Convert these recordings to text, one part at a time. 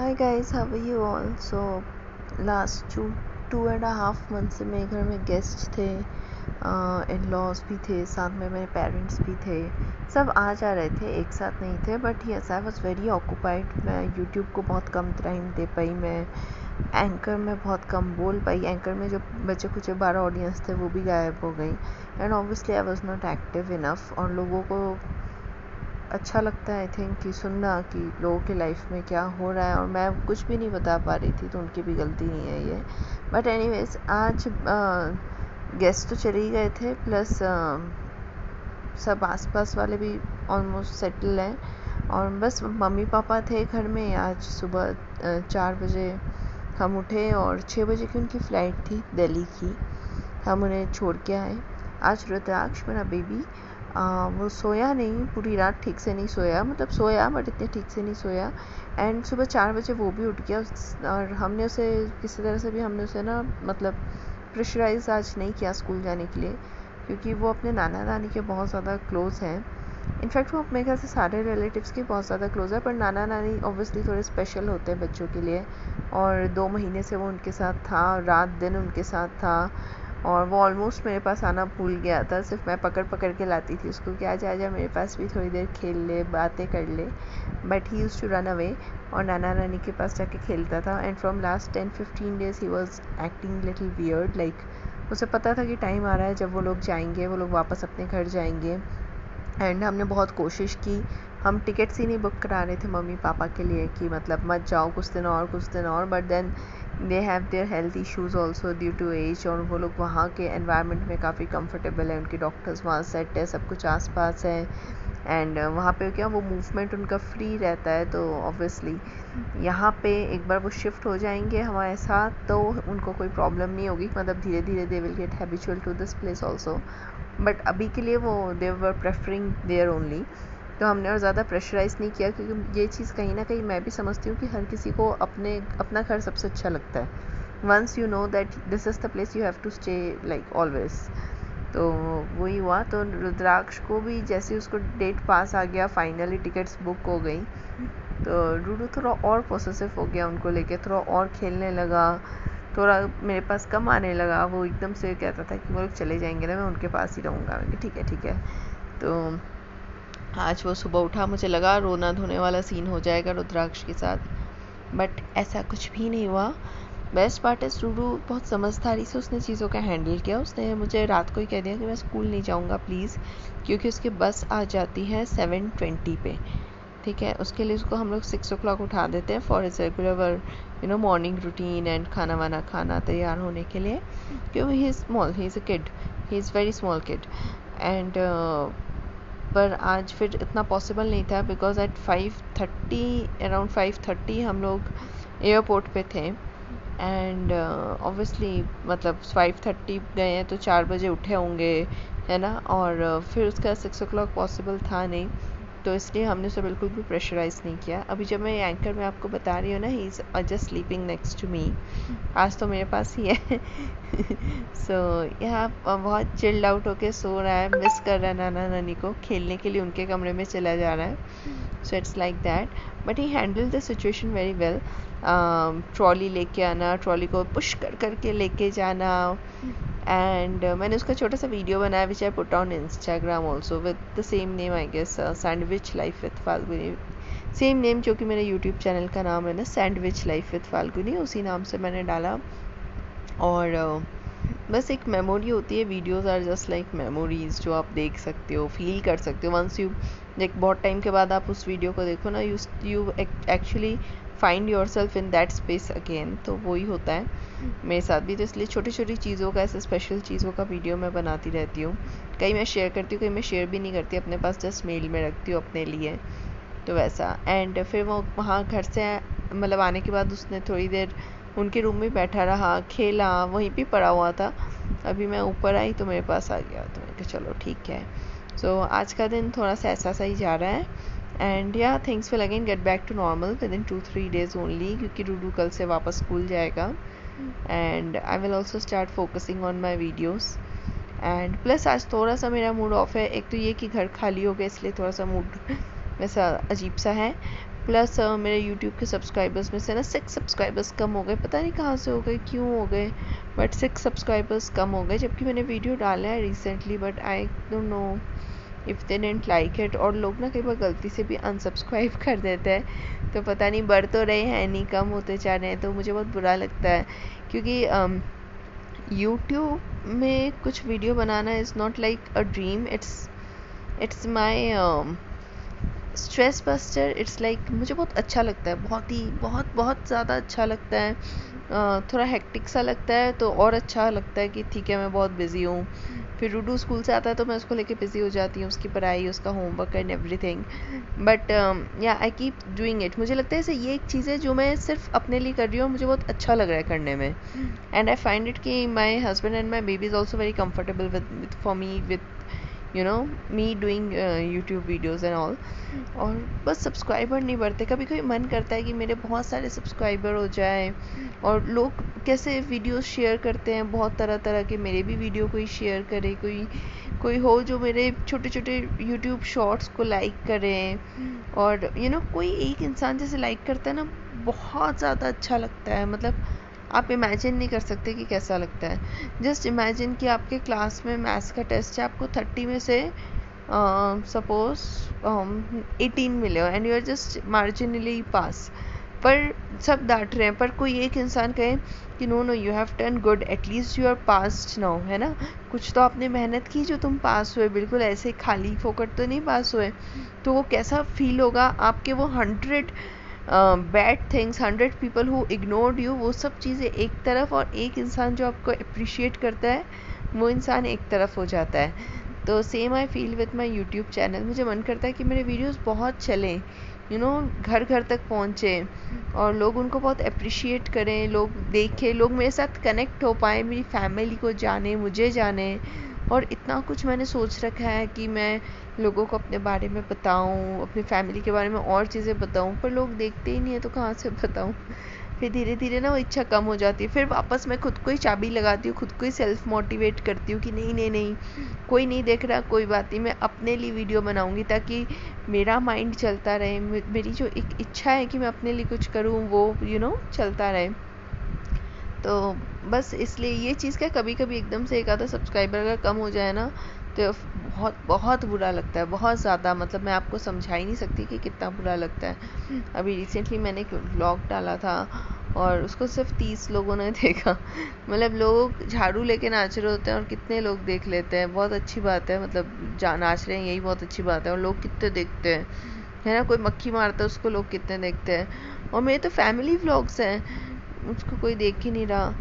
Hi guys, how are you all? So last two two and half month से मेरे घर में guest थे इन लॉज भी थे साथ में मेरे पेरेंट्स भी थे। सब आ जा रहे थे एक साथ नहीं थे but yes I was very occupied मैं यूट्यूब को बहुत कम टाइम दे पाई मैं एंकर में बहुत कम बोल पाई। एंकर में जो बच्चे कुछ बारह ऑडियंस थे वो भी गायब हो गई। And obviously I was not active enough और लोगों को अच्छा लगता है आई थिंक कि सुनना कि लोगों के लाइफ में क्या हो रहा है और मैं कुछ भी नहीं बता पा रही थी तो उनकी भी गलती नहीं है ये। बट एनीवेज आज गेस्ट तो चले ही गए थे प्लस सब आसपास वाले भी ऑलमोस्ट सेटल हैं। और बस मम्मी पापा थे घर में, आज सुबह चार बजे हम उठे और छः बजे की उनकी फ़्लाइट थी दिल्ली की। हम उन्हें छोड़ के आए। आज रुद्राक्ष मेरा बेबी आ, वो सोया नहीं पूरी रात ठीक से नहीं सोया मतलब सोया बट इतने ठीक से नहीं सोया। एंड सुबह चार बजे वो भी उठ गया और हमने उसे किसी तरह से भी हमने उसे ना मतलब प्रेशराइज आज नहीं किया स्कूल जाने के लिए क्योंकि वो अपने नाना नानी के बहुत ज़्यादा क्लोज़ हैं। इनफैक्ट वो मेरे ख्याल से सारे रिलेटिव्स के बहुत ज़्यादा क्लोज़ है पर नाना नानी ऑब्वियसली थोड़े स्पेशल होते हैं बच्चों के लिए। और दो महीने से वो उनके साथ था रात दिन उनके साथ था। और वो ऑलमोस्ट मेरे पास आना भूल गया था। सिर्फ़ मैं पकड़ पकड़ के लाती थी उसको कि आजा आजा, मेरे पास भी थोड़ी देर खेल ले, बातें कर ले। But he use to run away और नाना नानी के पास जाके खेलता था। And from last ten fifteen days he was acting little weird like उसे पता था कि टाइम आ रहा है जब वो लोग जाएँगे, वो लोग वापस अपने घर जाएँगे। एंड हमने बहुत कोशिश की। हम टिकट्स ही नहीं बुक करा रहे थे मम्मी पापा के लिए कि मतलब मत जाओ, कुछ दिन और, कुछ दिन और। But then they have their health issues also due to age और वो लोग वहाँ के एनवायरनमेंट में काफ़ी कंफर्टेबल है। उनके डॉक्टर्स वहाँ सेट है, सब कुछ आस पास है। एंड वहाँ पे क्या, वो मूवमेंट उनका फ्री रहता है तो ऑब्वियसली यहाँ पे एक बार वो शिफ्ट हो जाएँगे हमारे साथ तो उनको कोई प्रॉब्लम नहीं होगी। मतलब धीरे धीरे they will get habitual to this place also but अभी के लिए वो they were preferring there only तो हमने और ज़्यादा प्रेशराइज़ नहीं किया क्योंकि ये चीज़ कहीं ना कहीं मैं भी समझती हूँ कि हर किसी को अपने, अपना घर सबसे अच्छा लगता है। Once you know that this is the place you have to stay like always तो वही हुआ तो रुद्राक्ष को भी जैसे उसको डेट पास आ गया फाइनली टिकट्स बुक हो गई तो रूडू थोड़ा और पोसेसिव हो गया उनको लेके, थोड़ा और खेलने लगा, थोड़ा मेरे पास कम आने लगा। वो एकदम से कहता था कि वो लोग चले जाएँगे ना, मैं उनके पास ही रहूँगा। ठीक है ठीक है। तो आज वो सुबह उठा, मुझे लगा रोना धोने वाला सीन हो जाएगा रुद्राक्ष के साथ। बट ऐसा कुछ भी नहीं हुआ। बेस्ट पार्ट इज़ रूडू बहुत समझदारी से उसने चीज़ों का हैंडल किया। उसने मुझे रात को ही कह दिया कि मैं स्कूल नहीं जाऊँगा प्लीज़ क्योंकि उसकी बस आ जाती है सेवन ट्वेंटी पे। ठीक है? उसके लिए उसको हम लोग सिक्स ओ क्लॉक उठा देते हैं for is regular you know morning routine and खाना वाना खाना तैयार होने के लिए। क्योंकि he is small he is a kid he is very small kid and पर आज फिर इतना पॉसिबल नहीं था because at five thirty around five thirty हम लोग एयरपोर्ट पे थे एंड ऑब्वियसली uh, मतलब फाइव थर्टी गए हैं तो चार बजे उठे होंगे है ना? और uh, फिर उसका सिक्स ओ क्लॉक पॉसिबल था नहीं। तो इसलिए हमने उसे बिल्कुल भी प्रेशराइज़ नहीं किया। अभी जब मैं एंकर में आपको बता रही हूँ ना he is just sleeping next to me आज तो मेरे पास ही है। सो so, यहाँ बहुत चिल्ड आउट होके सो रहा है मिस कर रहा है नाना नानी को खेलने के लिए उनके कमरे में चला जा रहा है। So it's like that but he handle the situation very well trolley लेके आना ट्रॉली को पुश कर करके लेके जाना। एंड uh, मैंने उसका छोटा सा वीडियो बनाया which I put on Instagram also with the same name I guess sandwich life with Falguni same name जो कि मेरे यूट्यूब चैनल का नाम है ना सैंडविच लाइफ विथ फाल्गुनी उसी नाम से मैंने डाला। और uh, बस एक मेमोरी होती है videos are just like memories जो आप देख सकते हो फील कर सकते हो। वंस यू एक बहुत टाइम के बाद आप उस वीडियो को देखो ना you you actually find yourself in that space again तो वही होता है। मेरे साथ भी तो इसलिए छोटी छोटी चीज़ों का, ऐसे स्पेशल चीज़ों का वीडियो मैं बनाती रहती हूँ। कहीं मैं शेयर करती हूँ, कहीं मैं शेयर भी नहीं करती, अपने पास जस्ट मेल में रखती हूँ अपने लिए। तो वैसा। एंड फिर वो वहाँ घर से मतलब आने के बाद उसने थोड़ी देर उनके रूम में बैठा रहा खेला वहीं पे पड़ा हुआ था। अभी मैं ऊपर आई तो मेरे पास आ गया तो मैंने कहा चलो ठीक है। सो so, आज का दिन थोड़ा सा ऐसा सा ही जा रहा है। And yeah things will again get back to normal within two three days only क्योंकि डूडू कल से वापस स्कूल जाएगा। And I will also start focusing on my videos and plus आज थोड़ा सा मेरा मूड ऑफ़ है। एक तो ये कि घर खाली हो गया इसलिए थोड़ा सा मूड वैसा अजीब सा है। प्लस uh, मेरे यूट्यूब के सब्सक्राइबर्स में से ना सिक्स सब्सक्राइबर्स कम हो गए। पता नहीं कहाँ से हो गए क्यों हो गए बट सिक्स सब्सक्राइबर्स कम हो गए जबकि मैंने वीडियो डाला है recently but I don't know if they didn't like it और लोग ना कई बार गलती से भी अनसब्सक्राइब कर देते हैं तो पता नहीं बढ़ तो रहे हैं नहीं कम होते जा रहे हैं तो मुझे बहुत बुरा लगता है। क्योंकि यूट्यूब um, में कुछ video banana is not like a dream it's it's my stress buster it's like मुझे बहुत अच्छा लगता है बहुत ही बहुत बहुत ज़्यादा अच्छा लगता है। थोड़ा हेक्टिक सा लगता है तो और अच्छा लगता है कि ठीक है मैं बहुत बिज़ी हूँ। फिर रूडू स्कूल से आता है तो मैं उसको लेके बिज़ी हो जाती हूँ उसकी पढ़ाई उसका होमवर्क एंड एवरीथिंग बट या आई कीप डूइंग इट मुझे लगता है ऐसे ये एक चीज़ है जो मैं सिर्फ़ अपने लिए कर रही हूँ मुझे बहुत अच्छा लग रहा है करने में। एंड आई फाइंड इट कि my husband and my baby is also very comfortable with for me with you know me doing YouTube videos and all और बस सब्सक्राइबर नहीं बढ़ते। कभी कभी मन करता है कि मेरे बहुत सारे सब्सक्राइबर हो जाए। और लोग कैसे वीडियोस शेयर करते हैं? बहुत तरह तरह के मेरे भी वीडियो कोई शेयर करे कोई कोई हो जो मेरे छोटे छोटे यूट्यूब शॉर्ट्स को लाइक करें। और यू you नो know, कोई एक इंसान जैसे लाइक करता है ना बहुत ज़्यादा अच्छा लगता है। मतलब आप इमेजिन नहीं कर सकते कि कैसा लगता है। जस्ट इमेजिन कि आपके क्लास में मैथ्स का टेस्ट है, आपको थर्टी में से सपोज़ एटीन मिले हो and you are just marginally pass पर सब डांट रहे हैं, पर कोई एक इंसान कहे कि no no you have done good at least you are passed now है ना? कुछ तो आपने मेहनत की जो तुम पास हुए, बिल्कुल ऐसे खाली फोकट तो नहीं पास हुए। तो वो कैसा फील होगा आपके वो hundred bad things hundred people who ignored you वो सब चीज़ें एक तरफ़ और एक इंसान जो आपको अप्रिशिएट करता है, वो इंसान एक तरफ़ हो जाता है। तो same I feel with my YouTube channel मुझे मन करता है कि मेरे वीडियोस बहुत चलें यू नो घर घर तक पहुँचे और लोग उनको बहुत अप्रिशिएट करें, लोग देखें, लोग मेरे साथ कनेक्ट हो पाए, मेरी फैमिली को जाने, मुझे जाने। और इतना कुछ मैंने सोच रखा है कि मैं लोगों को अपने बारे में बताऊँ अपनी फैमिली के बारे में और चीज़ें बताऊँ पर लोग देखते ही नहीं है तो कहाँ से बताऊँ? फिर धीरे धीरे ना वो इच्छा कम हो जाती है। फिर वापस मैं खुद को ही चाबी लगाती हूँ खुद को ही सेल्फ मोटिवेट करती हूँ कि नहीं नहीं नहीं कोई नहीं देख रहा कोई बात नहीं मैं अपने लिए वीडियो बनाऊँगी ताकि मेरा माइंड चलता रहे मेरी जो एक इच्छा है कि मैं अपने लिए कुछ करूँ वो यू you नो know, चलता रहे। तो बस इसलिए ये चीज़ क्या कभी कभी एकदम से एक आधा सब्सक्राइबर अगर कम हो जाए ना तो बहुत बहुत बुरा लगता है, बहुत ज़्यादा मतलब मैं आपको समझा ही नहीं सकती कि कितना बुरा लगता है। अभी रिसेंटली मैंने एक व्लॉग डाला था और उसको सिर्फ़ तीस लोगों ने देखा। मतलब लोग झाड़ू लेके नाच रहे होते हैं और कितने लोग देख लेते हैं, बहुत अच्छी बात है मतलब जा, नाच रहे हैं, यही बहुत अच्छी बात है और लोग कितने देखते हैं। है ना, कोई मक्खी मारता है, उसको लोग कितने देखते हैं। और मेरे तो फैमिली व्लॉग्स हैं। उसको कोई देख ही नहीं रहा।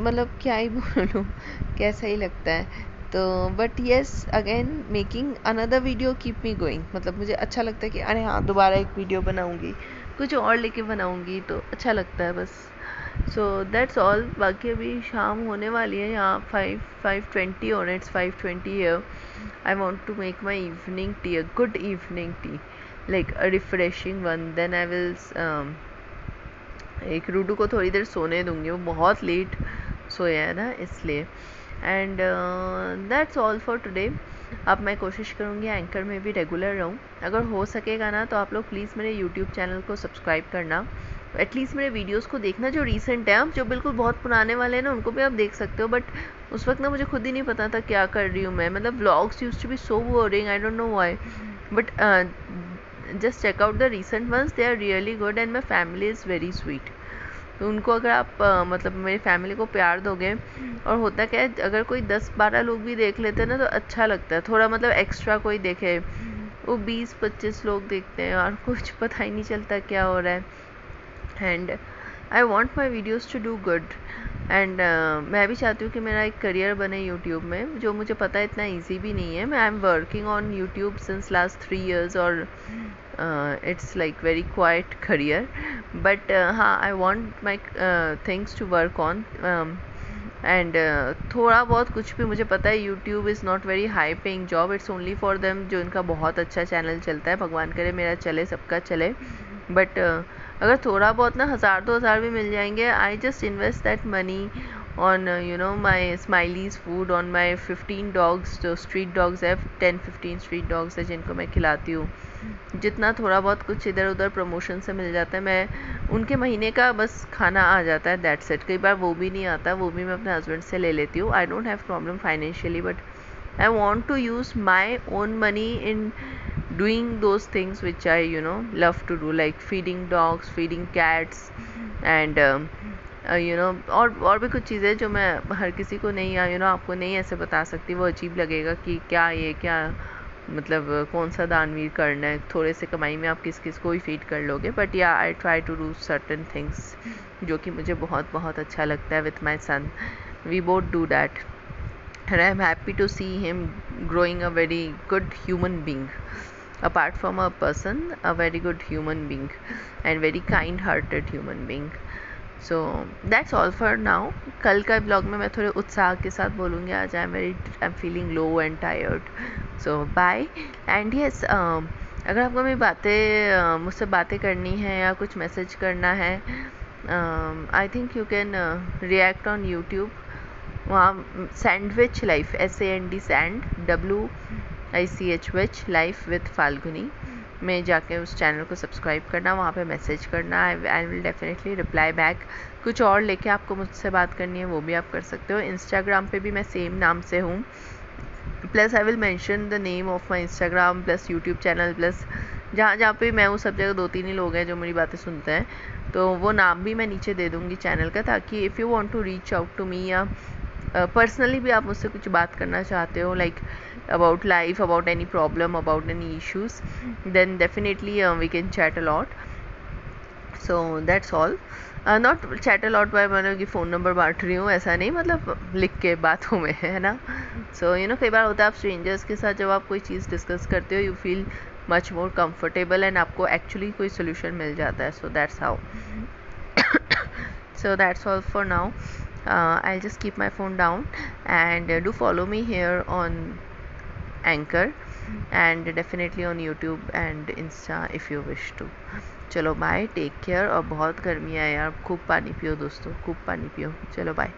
मतलब क्या ही बोलूँ, कैसा ही लगता है। तो but yes again making another video keep me going मतलब मुझे अच्छा लगता है कि, अरे हाँ दोबारा एक वीडियो बनाऊँगी। कुछ और लेके बनाऊँगी तो अच्छा लगता है बस। सो दैट्स ऑल बाकी अभी शाम होने वाली है यहाँ फाइव फाइव ट्वेंटी और it's five twenty year I want to make my evening tea a good evening tea like a refreshing one then I will एक रूडू को थोड़ी देर सोने दूँगी, वो बहुत लेट सोया है ना, इसलिए। And that's all for today अब मैं कोशिश करूँगी एंकर में भी रेगुलर रहूँ। अगर हो सकेगा ना तो आप लोग प्लीज़ मेरे यूट्यूब चैनल को सब्सक्राइब करना। एटलीस्ट मेरे वीडियोस को देखना जो रीसेंट है आप जो बिल्कुल बहुत पुराने वाले हैं ना, उनको भी आप देख सकते हो बट उस वक्त ना मुझे खुद ही नहीं पता था क्या कर रही हूँ मैं। मतलब vlogs use to be so boring I don't know why but just check out the recent ones they are really good and my family is very sweet तो उनको अगर आप आ, मतलब मेरी फैमिली को प्यार दोगे और होता क्या है अगर कोई दस बारह लोग भी देख लेते हैं ना तो अच्छा लगता है। थोड़ा मतलब एक्स्ट्रा कोई देखे। वो बीस पच्चीस लोग देखते हैं और कुछ पता ही नहीं चलता क्या हो रहा है। And I want my videos to do good and uh, मैं भी चाहती हूँ कि मेरा एक करियर बने यूट्यूब में जो मुझे पता है इतना ईजी भी नहीं है। मैं I am working on YouTube since last three years और it's like very quite career but हाँ I want my things to work on and थोड़ा बहुत कुछ भी मुझे पता है YouTube is not very high paying job it's only for them जो इनका बहुत अच्छा चैनल चलता है। भगवान करे मेरा चले सबका चले। बट uh, अगर थोड़ा बहुत ना हज़ार दो हज़ार भी मिल जाएँगे I just invest that money uh, you know my Smiley's food on my 15 dogs जो street dogs है 10 15 street dogs है जिनको मैं खिलाती हूँ। जितना थोड़ा बहुत कुछ इधर उधर प्रमोशन से मिल जाता है मैं उनके महीने का बस खाना आ जाता है दैट सेट कई बार वो भी नहीं आता वो भी मैं अपने हस्बैंड से ले लेती हूँ। I don't have problem financially but I want to use my own money in doing those things which I you know love to do like feeding dogs feeding cats and um, you know और और भी कुछ चीज़ें जो मैं हर किसी को नहीं यू नो आपको नहीं ऐसे बता सकती वो अजीब लगेगा कि क्या ये क्या मतलब कौन सा दानवीर करना है थोड़े से कमाई में आप किस किस को ही फ़ीड कर लोगे बट या I try to do certain things जो कि मुझे बहुत बहुत अच्छा लगता है with my son we both do that and I am happy to see him growing a very good human being apart from a person a very good human being and very kind hearted human being. So that's all for now कल का blog में मैं थोड़े उत्साह के साथ बोलूँगी आज I am very I am feeling low and tired so bye and yes अगर आपको मेरी बातें uh, मुझसे बातें करनी है या कुछ मैसेज करना है I think you can react on YouTube वहाँ sandwich life S A N D sand W I C H which life with Falguni में जाके उस चैनल को सब्सक्राइब करना, वहाँ पे मैसेज करना I will definitely reply back कुछ और लेके आपको मुझसे बात करनी है, वो भी आप कर सकते हो। इंस्टाग्राम पे भी मैं सेम नाम से हूँ। Plus I will mention the name of my Instagram plus YouTube channel plus जहाँ जहाँ पे मैं उस सब जगह दो तीन ही लोग हैं जो मेरी बातें सुनते हैं। तो वो नाम भी मैं नीचे दे दूँगी चैनल का, ताकि if you want to reach out to me या पर्सनली भी आप मुझसे कुछ बात करना चाहते हो like about life about any problem issues then definitely uh, we can chat a lot. So that's all. Not chat a lot bye मैंने कि फ़ोन नंबर बांट रही हूँ ऐसा नहीं मतलब लिख के बातों में है ना सो यू नो कई बार होता है आप स्ट्रेंजर्स के साथ जब आप कोई चीज़ डिस्कस करते हो you feel much more comfortable and आपको एक्चुअली कोई सोल्यूशन मिल जाता है so that's how so that's all for now. uh, i'll just keep my phone down and uh, do follow me here on anchor and definitely on youtube and insta if you wish to चलो bye take care और बहुत गर्मी है यार खूब पानी पियो दोस्तों खूब पानी पियो चलो बाय